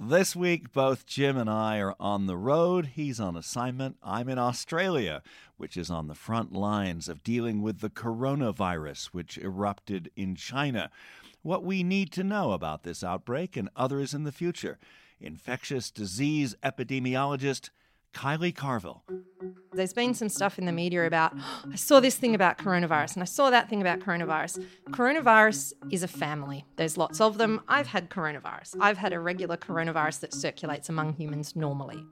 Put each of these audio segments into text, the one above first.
This week, both Jim and I are on the road. He's on assignment. I'm in Australia, which is on the front lines of dealing with the coronavirus, which erupted in China. What we need to know about this outbreak and others in the future. Infectious disease epidemiologist Kylie Carville. There's been some stuff in the media about, oh, I saw this thing about coronavirus and I saw that thing about coronavirus. Coronavirus is a family. There's lots of them. I've had coronavirus. I've had a regular coronavirus that circulates among humans normally.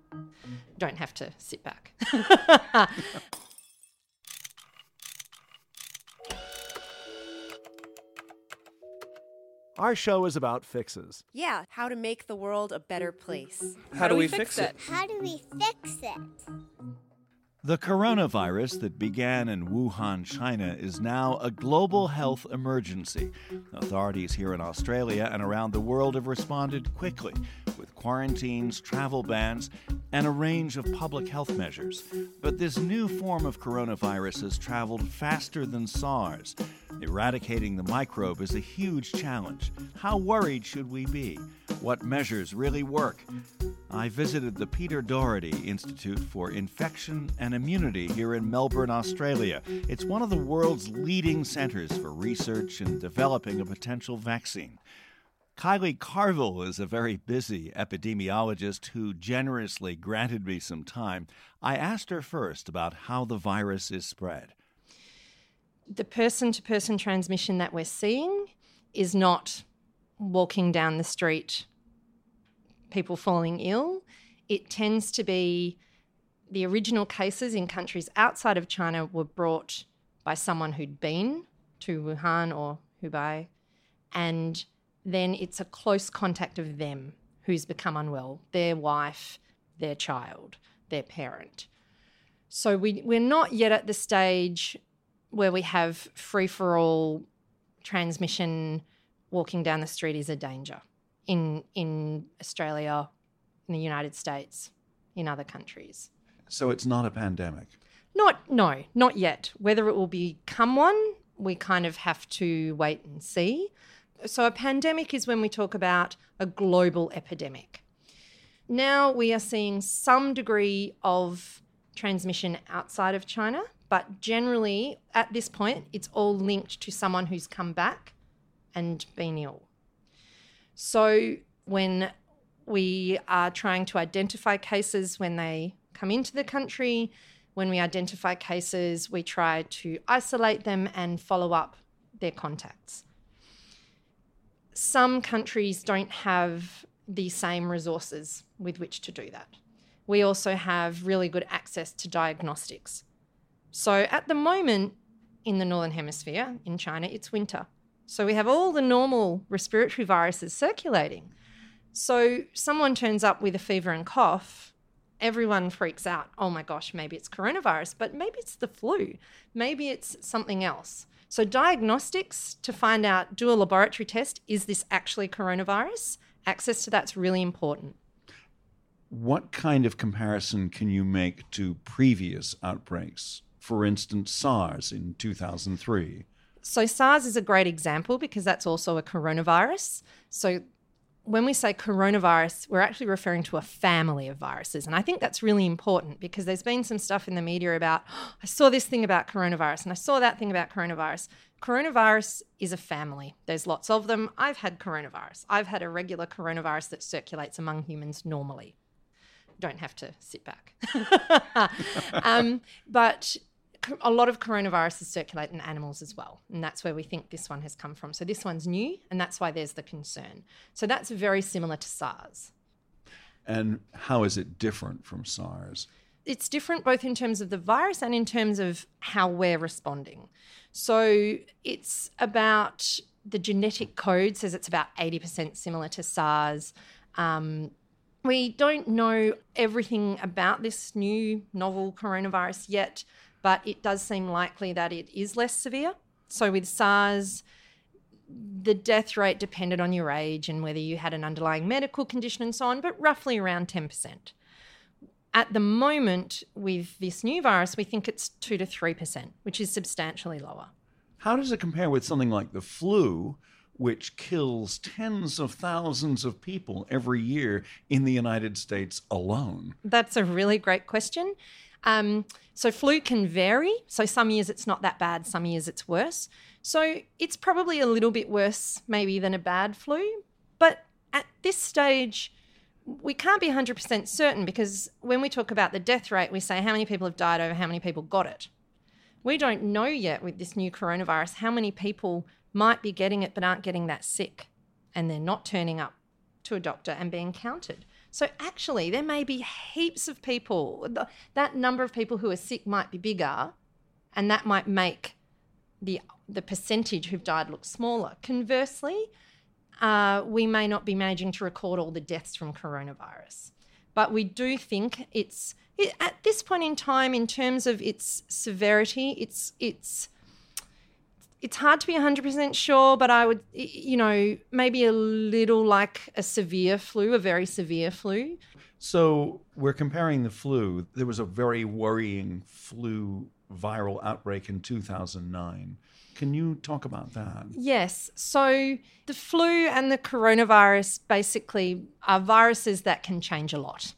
Don't have to sit back. Our show is about fixes. Yeah, how to make the world a better place. How, do we fix it? How do we fix it? The coronavirus that began in Wuhan, China, is now a global health emergency. Authorities here in Australia and around the world have responded quickly with quarantines, travel bans, and a range of public health measures. But this new form of coronavirus has traveled faster than SARS. Eradicating the microbe is a huge challenge. How worried should we be? What measures really work? I visited the Peter Doherty Institute for Infection and Immunity here in Melbourne, Australia. It's one of the world's leading centers for research and developing a potential vaccine. Kylie Carville is a very busy epidemiologist who generously granted me some time. I asked her first about how the virus is spread. The person to person transmission that we're seeing is not walking down the street people falling ill. It tends to be the original cases in countries outside of China were brought by someone who'd been to Wuhan or Hubei, and then it's a close contact of them who's become unwell, their wife, their child, their parent. So we, we're not yet at the stage where we have free for all transmission, walking down the street is a danger in in Australia, in the United States, in other countries. So it's not a pandemic. Not no, not yet. Whether it will become one, we kind of have to wait and see. So a pandemic is when we talk about a global epidemic. Now we are seeing some degree of transmission outside of China, but generally at this point it's all linked to someone who's come back and been ill. So when we are trying to identify cases when they come into the country, when we identify cases, we try to isolate them and follow up their contacts. Some countries don't have the same resources with which to do that. We also have really good access to diagnostics. So at the moment in the Northern Hemisphere, in China, it's winter. So we have all the normal respiratory viruses circulating. So someone turns up with a fever and cough, everyone freaks out. Oh my gosh, maybe it's coronavirus, but maybe it's the flu. Maybe it's something else. So diagnostics to find out, do a laboratory test, is this actually coronavirus? Access to that's really important. What kind of comparison can you make to previous outbreaks? For instance, SARS in 2003. So SARS is a great example because that's also a coronavirus. So when we say coronavirus, we're actually referring to a family of viruses. And I think that's really important because there's been some stuff in the media about, oh, I saw this thing about coronavirus and I saw that thing about coronavirus. Coronavirus is a family. There's lots of them. I've had coronavirus. I've had a regular coronavirus that circulates among humans normally. Don't have to sit back. um, but a lot of coronaviruses circulate in animals as well. And that's where we think this one has come from. So this one's new, and that's why there's the concern. So that's very similar to SARS. And how is it different from SARS? It's different both in terms of the virus and in terms of how we're responding. So it's about the genetic code says it's about 80% similar to SARS. Um, we don't know everything about this new novel coronavirus yet but it does seem likely that it is less severe. So with SARS, the death rate depended on your age and whether you had an underlying medical condition and so on, but roughly around 10%. At the moment, with this new virus, we think it's 2 to 3%, which is substantially lower. How does it compare with something like the flu, which kills tens of thousands of people every year in the United States alone? That's a really great question. Um, so flu can vary. So some years it's not that bad, some years it's worse. So it's probably a little bit worse, maybe, than a bad flu. But at this stage, we can't be 100% certain because when we talk about the death rate, we say how many people have died over how many people got it. We don't know yet with this new coronavirus how many people might be getting it but aren't getting that sick and they're not turning up to a doctor and being counted. So actually, there may be heaps of people. That number of people who are sick might be bigger, and that might make the the percentage who've died look smaller. Conversely, uh, we may not be managing to record all the deaths from coronavirus, but we do think it's it, at this point in time, in terms of its severity, it's it's it's hard to be 100% sure, but I would, you know, maybe a little like a severe flu, a very severe flu. So we're comparing the flu. There was a very worrying flu viral outbreak in 2009. Can you talk about that? Yes. So the flu and the coronavirus basically are viruses that can change a lot.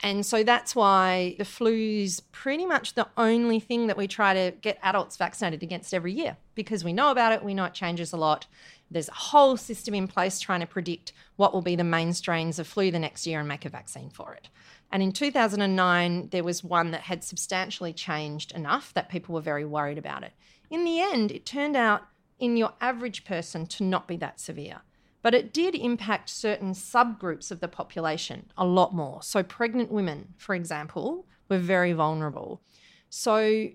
And so that's why the flu is pretty much the only thing that we try to get adults vaccinated against every year because we know about it, we know it changes a lot. There's a whole system in place trying to predict what will be the main strains of flu the next year and make a vaccine for it. And in 2009, there was one that had substantially changed enough that people were very worried about it. In the end, it turned out in your average person to not be that severe but it did impact certain subgroups of the population a lot more. So, pregnant women, for example, were very vulnerable. So,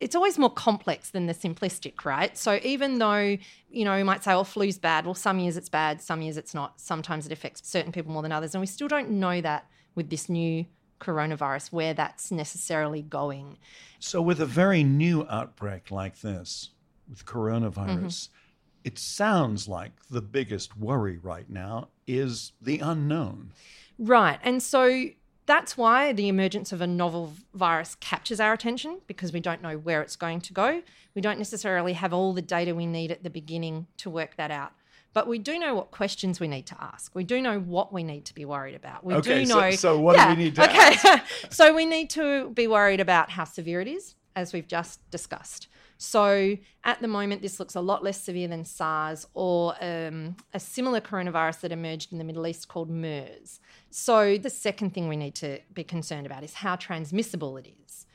it's always more complex than the simplistic, right? So even though, you know, we might say, oh, flu's bad, well, some years it's bad, some years it's not. Sometimes it affects certain people more than others. And we still don't know that with this new coronavirus, where that's necessarily going. So, with a very new outbreak like this, with coronavirus, mm-hmm it sounds like the biggest worry right now is the unknown. Right. And so that's why the emergence of a novel virus captures our attention because we don't know where it's going to go. We don't necessarily have all the data we need at the beginning to work that out. But we do know what questions we need to ask. We do know what we need to be worried about. We okay, do know. So, so what yeah, do we need to okay. so we need to be worried about how severe it is, as we've just discussed. So at the moment, this looks a lot less severe than SARS or um, a similar coronavirus that emerged in the Middle East called MERS. So the second thing we need to be concerned about is how transmissible it is.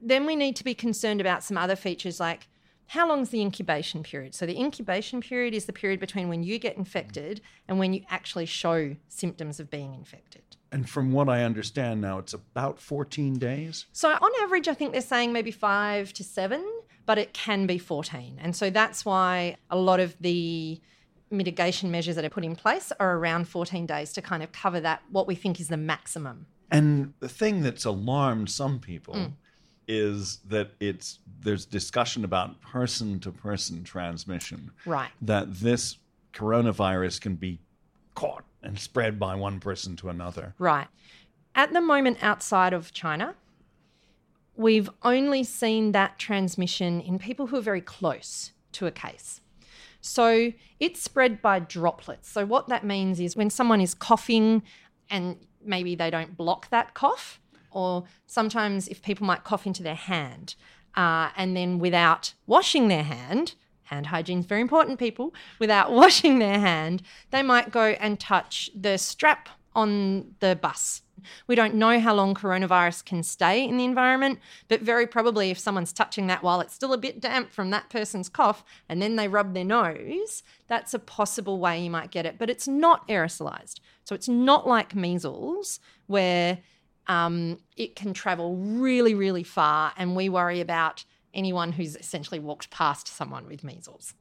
Then we need to be concerned about some other features like how long is the incubation period? So, the incubation period is the period between when you get infected and when you actually show symptoms of being infected. And from what I understand now, it's about 14 days? So, on average, I think they're saying maybe five to seven but it can be 14. And so that's why a lot of the mitigation measures that are put in place are around 14 days to kind of cover that, what we think is the maximum. And the thing that's alarmed some people mm. is that it's there's discussion about person to person transmission. Right. That this coronavirus can be caught and spread by one person to another. Right. At the moment, outside of China, we've only seen that transmission in people who are very close to a case. So it's spread by droplets. So what that means is when someone is coughing and maybe they don't block that cough, or sometimes if people might cough into their hand uh, and then without washing their hand, hand hygiene is very important, people, without washing their hand, they might go and touch the strap on the bus. We don't know how long coronavirus can stay in the environment, but very probably if someone's touching that while it's still a bit damp from that person's cough and then they rub their nose, that's a possible way you might get it. But it's not aerosolized. So it's not like measles where um, it can travel really, really far and we worry about anyone who's essentially walked past someone with measles.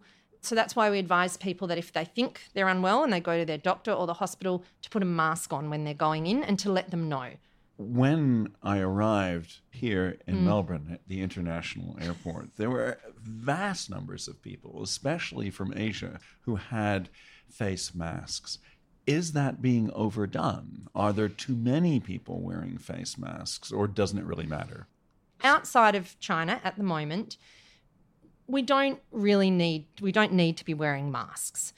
So that's why we advise people that if they think they're unwell and they go to their doctor or the hospital to put a mask on when they're going in and to let them know. When I arrived here in mm. Melbourne at the international airport, there were vast numbers of people, especially from Asia, who had face masks. Is that being overdone? Are there too many people wearing face masks, or doesn't it really matter? Outside of China at the moment, we don't really need we don't need to be wearing masks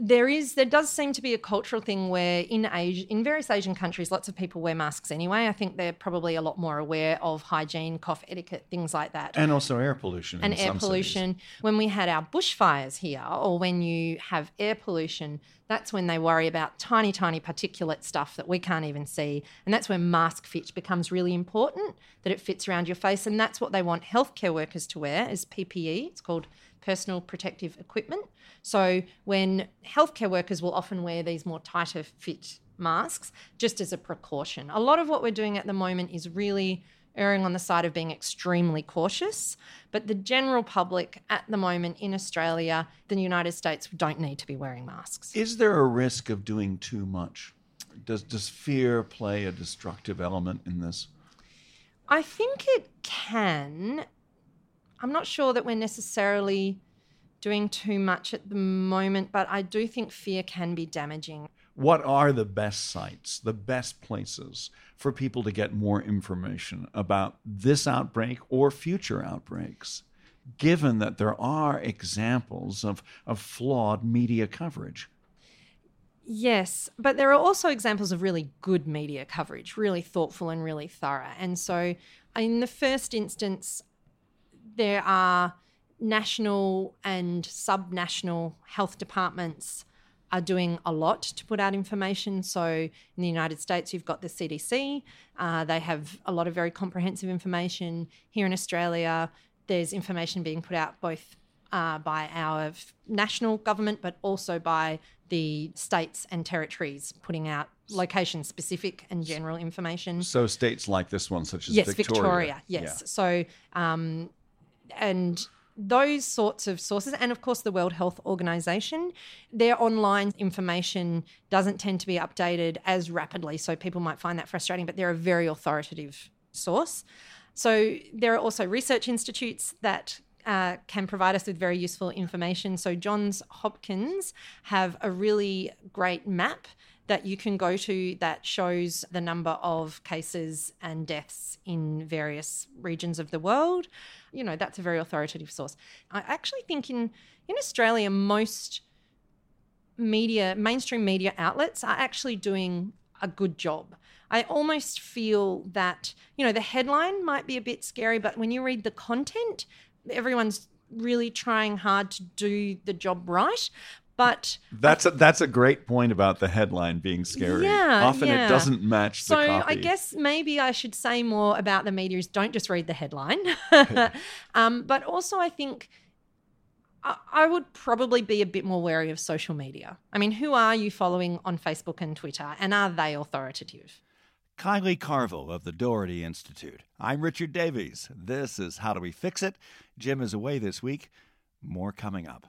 there is there does seem to be a cultural thing where in Asia, in various Asian countries, lots of people wear masks anyway. I think they're probably a lot more aware of hygiene, cough etiquette, things like that, and also air pollution. And air pollution. Cities. When we had our bushfires here, or when you have air pollution, that's when they worry about tiny, tiny particulate stuff that we can't even see, and that's where mask fit becomes really important. That it fits around your face, and that's what they want healthcare workers to wear is PPE. It's called personal protective equipment. So when healthcare workers will often wear these more tighter fit masks just as a precaution. A lot of what we're doing at the moment is really erring on the side of being extremely cautious. But the general public at the moment in Australia, the United States, don't need to be wearing masks. Is there a risk of doing too much? Does, does fear play a destructive element in this? I think it can. I'm not sure that we're necessarily doing too much at the moment, but I do think fear can be damaging. What are the best sites, the best places for people to get more information about this outbreak or future outbreaks, given that there are examples of, of flawed media coverage? Yes, but there are also examples of really good media coverage, really thoughtful and really thorough. And so, in the first instance, there are national and subnational health departments are doing a lot to put out information. So in the United States, you've got the CDC. Uh, they have a lot of very comprehensive information. Here in Australia, there's information being put out both uh, by our national government, but also by the states and territories putting out location specific and general information. So states like this one, such as yes, Victoria. Victoria yes. Yeah. So um, and those sorts of sources, and of course, the World Health Organization, their online information doesn't tend to be updated as rapidly. So people might find that frustrating, but they're a very authoritative source. So there are also research institutes that uh, can provide us with very useful information. So Johns Hopkins have a really great map that you can go to that shows the number of cases and deaths in various regions of the world. You know, that's a very authoritative source. I actually think in in Australia most media mainstream media outlets are actually doing a good job. I almost feel that, you know, the headline might be a bit scary, but when you read the content, everyone's really trying hard to do the job right. But that's a, that's a great point about the headline being scary. Yeah, often yeah. it doesn't match so the copy. I guess maybe I should say more about the media is don't just read the headline, um, but also I think. I would probably be a bit more wary of social media. I mean, who are you following on Facebook and Twitter, and are they authoritative? Kylie Carville of the Doherty Institute. I'm Richard Davies. This is How Do We Fix It? Jim is away this week. More coming up.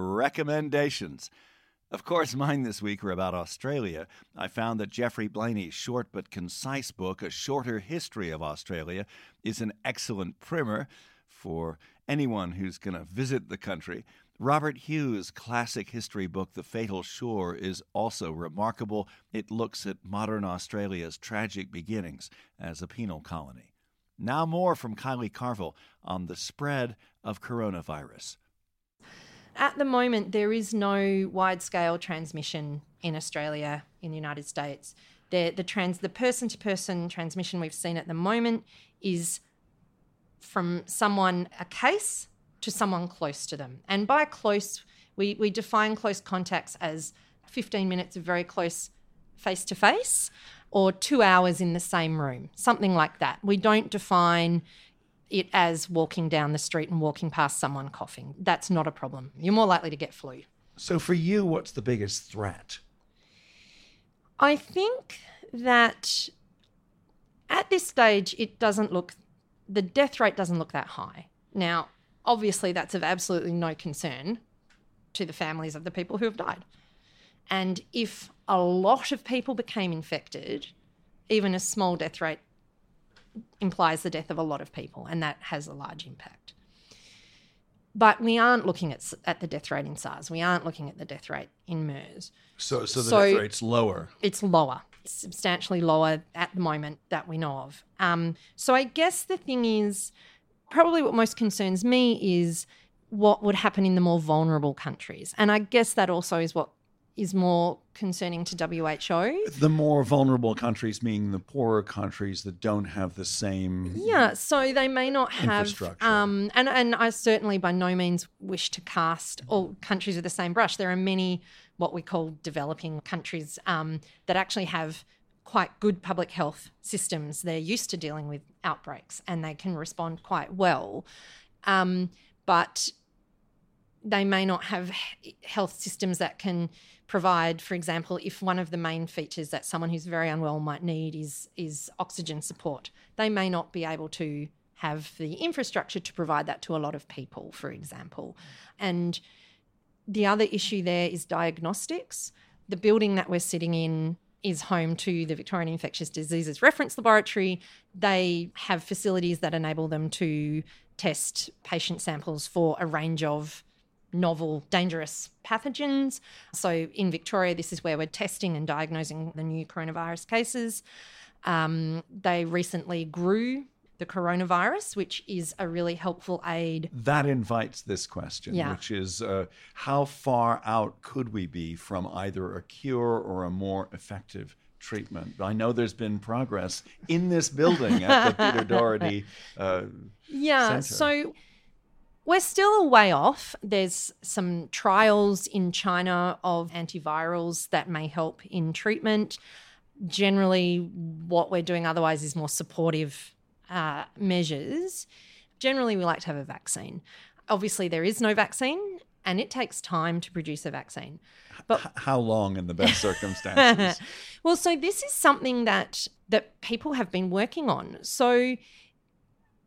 Recommendations. Of course, mine this week are about Australia. I found that Geoffrey Blainey's short but concise book, A Shorter History of Australia, is an excellent primer for anyone who's going to visit the country. Robert Hughes' classic history book, The Fatal Shore, is also remarkable. It looks at modern Australia's tragic beginnings as a penal colony. Now, more from Kylie Carville on the spread of coronavirus. At the moment, there is no wide scale transmission in Australia, in the United States. The, the, trans, the person-to-person transmission we've seen at the moment is from someone, a case, to someone close to them. And by close, we, we define close contacts as 15 minutes of very close face to face or two hours in the same room, something like that. We don't define it as walking down the street and walking past someone coughing. That's not a problem. You're more likely to get flu. So, for you, what's the biggest threat? I think that at this stage, it doesn't look, the death rate doesn't look that high. Now, obviously, that's of absolutely no concern to the families of the people who have died. And if a lot of people became infected, even a small death rate implies the death of a lot of people, and that has a large impact. But we aren't looking at, at the death rate in SARS. We aren't looking at the death rate in MERS. So, so the So- death rate's lower. It's lower, it's substantially lower at the moment that we know of. Um, so I guess the thing is, probably what most concerns me is what would happen in the more vulnerable countries. And I guess that also is what is more concerning to WHO. The more vulnerable countries, meaning the poorer countries that don't have the same. Yeah, so they may not have, Infrastructure. um, and and I certainly by no means wish to cast all countries with the same brush. There are many what we call developing countries um, that actually have quite good public health systems. They're used to dealing with outbreaks and they can respond quite well, um, but they may not have health systems that can provide for example if one of the main features that someone who's very unwell might need is is oxygen support. They may not be able to have the infrastructure to provide that to a lot of people for example. And the other issue there is diagnostics. The building that we're sitting in is home to the Victorian Infectious Diseases Reference Laboratory. They have facilities that enable them to test patient samples for a range of novel, dangerous pathogens. So in Victoria, this is where we're testing and diagnosing the new coronavirus cases. Um, they recently grew the coronavirus, which is a really helpful aid. That invites this question, Yeah. which is uh, how far out could we be from either a cure or a more effective treatment? I know there's been progress in this building at the Peter Doherty. Uh, Yeah, Centre. so we're still a way off. There's some trials in China of antivirals that may help in treatment. Generally, what we're doing otherwise is more supportive uh, measures. Generally, we like to have a vaccine. Obviously, there is no vaccine, and it takes time to produce a vaccine. But how long in the best circumstances? well, so this is something that that people have been working on. So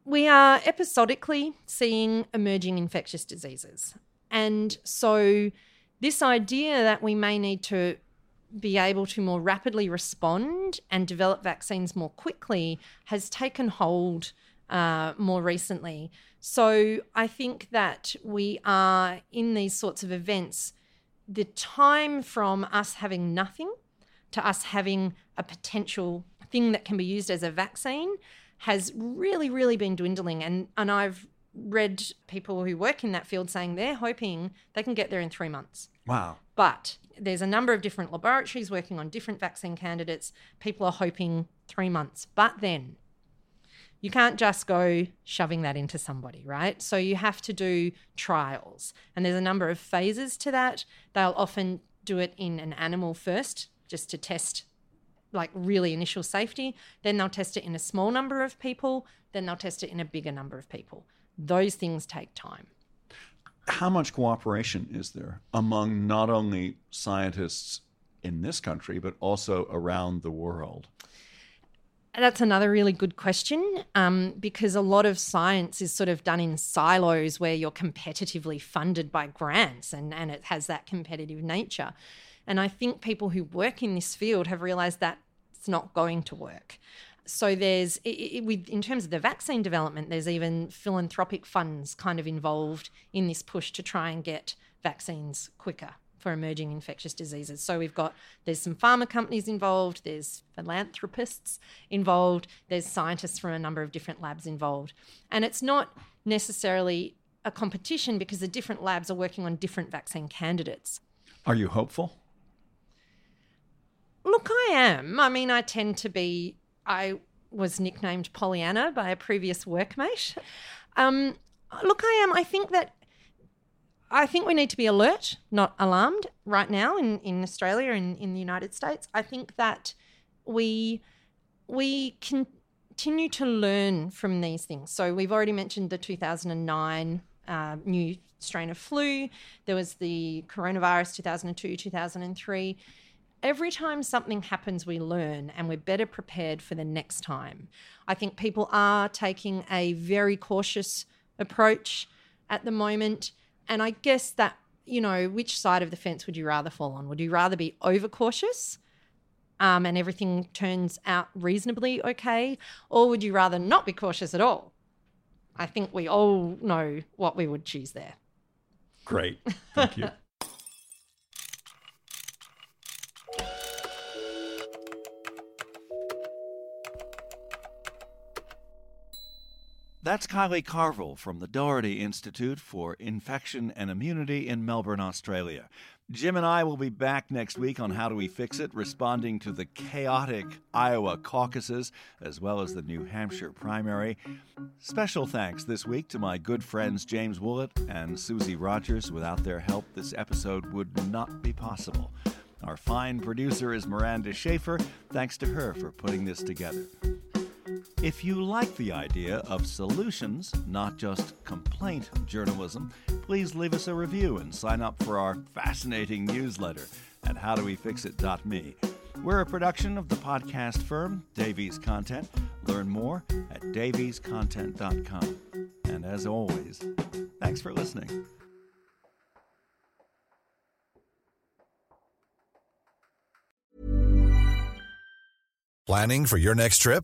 we are episodically seeing emerging infectious diseases. And so this idea that we may need to be able to more rapidly respond and develop vaccines more quickly has taken hold uh, more recently. So I think that we are in these sorts of events, the time from us having nothing to us having a potential thing that can be used as a vaccine has really, really been dwindling. And, and I've read people who work in that field saying they're hoping they can get there in three months. Wow. But there's a number of different laboratories working on different vaccine candidates. People are hoping three months. But then you can't just go shoving that into somebody, right? So you have to do trials. And there's a number of phases to that. They'll often do it in an animal first, just to test like really initial safety. Then they'll test it in a small number of people. Then they'll test it in a bigger number of people. Those things take time. How much cooperation is there among not only scientists in this country, but also around the world? That's another really good question um, because a lot of science is sort of done in silos where you're competitively funded by grants and, and it has that competitive nature. And I think people who work in this field have realized that it's not going to work. So there's, it, it, with, in terms of the vaccine development, there's even philanthropic funds kind of involved in this push to try and get vaccines quicker for emerging infectious diseases. So we've got there's some pharma companies involved, there's philanthropists involved, there's scientists from a number of different labs involved. And it's not necessarily a competition because the different labs are working on different vaccine candidates. Are you hopeful? Look, I am. I mean, I tend to be I was nicknamed Pollyanna by a previous workmate. Um, look, I am. I think that I think we need to be alert, not alarmed, right now in, in Australia and in the United States. I think that we we continue to learn from these things. So we've already mentioned the 2009 uh, new strain of flu. There was the coronavirus 2002, 2003. Every time something happens, we learn and we're better prepared for the next time. I think people are taking a very cautious approach at the moment. And I guess that, you know, which side of the fence would you rather fall on? Would you rather be overcautious um, and everything turns out reasonably okay? Or would you rather not be cautious at all? I think we all know what we would choose there. Great. Thank you. That's Kylie Carville from the Doherty Institute for Infection and Immunity in Melbourne, Australia. Jim and I will be back next week on How Do We Fix It, responding to the chaotic Iowa caucuses as well as the New Hampshire primary. Special thanks this week to my good friends James Woollett and Susie Rogers. Without their help, this episode would not be possible. Our fine producer is Miranda Schaefer. Thanks to her for putting this together. If you like the idea of solutions, not just complaint journalism, please leave us a review and sign up for our fascinating newsletter at howdowefixit.me. We're a production of the podcast firm Davies Content. Learn more at daviescontent.com. And as always, thanks for listening. Planning for your next trip?